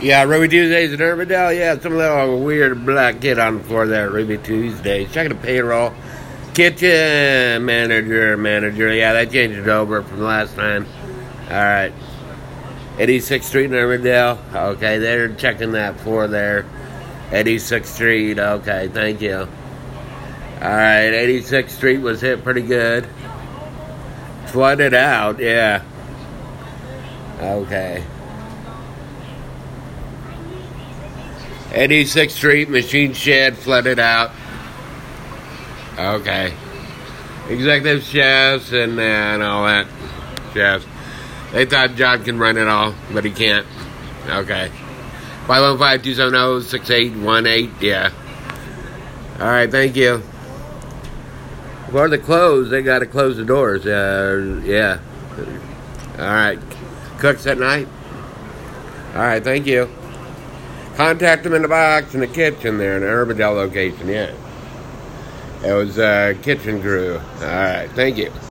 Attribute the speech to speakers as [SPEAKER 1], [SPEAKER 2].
[SPEAKER 1] Yeah, Ruby Tuesdays at Urbandale. Yeah, some little weird black kid on the floor there Ruby Tuesdays. Checking the payroll. Kitchen manager, manager. Yeah, that changed it over from last time. All right. 86th Street in Urbandale. Okay, they're checking that floor there. 86th Street. Okay, thank you. All right, 86th Street was hit pretty good. Flooded out, yeah. Okay. 86th Street machine shed flooded out. Okay. Executive chefs and, uh, and all that. Chefs. They thought John can run it all, but he can't. Okay. 515 270 6818. Yeah. All right, thank you. For the close, they got to close the doors. Uh, yeah. All right. Cooks at night. All right, thank you. Contact them in the box in the kitchen there in the Urbandale location. Yeah. It was uh, kitchen crew. All right, thank you.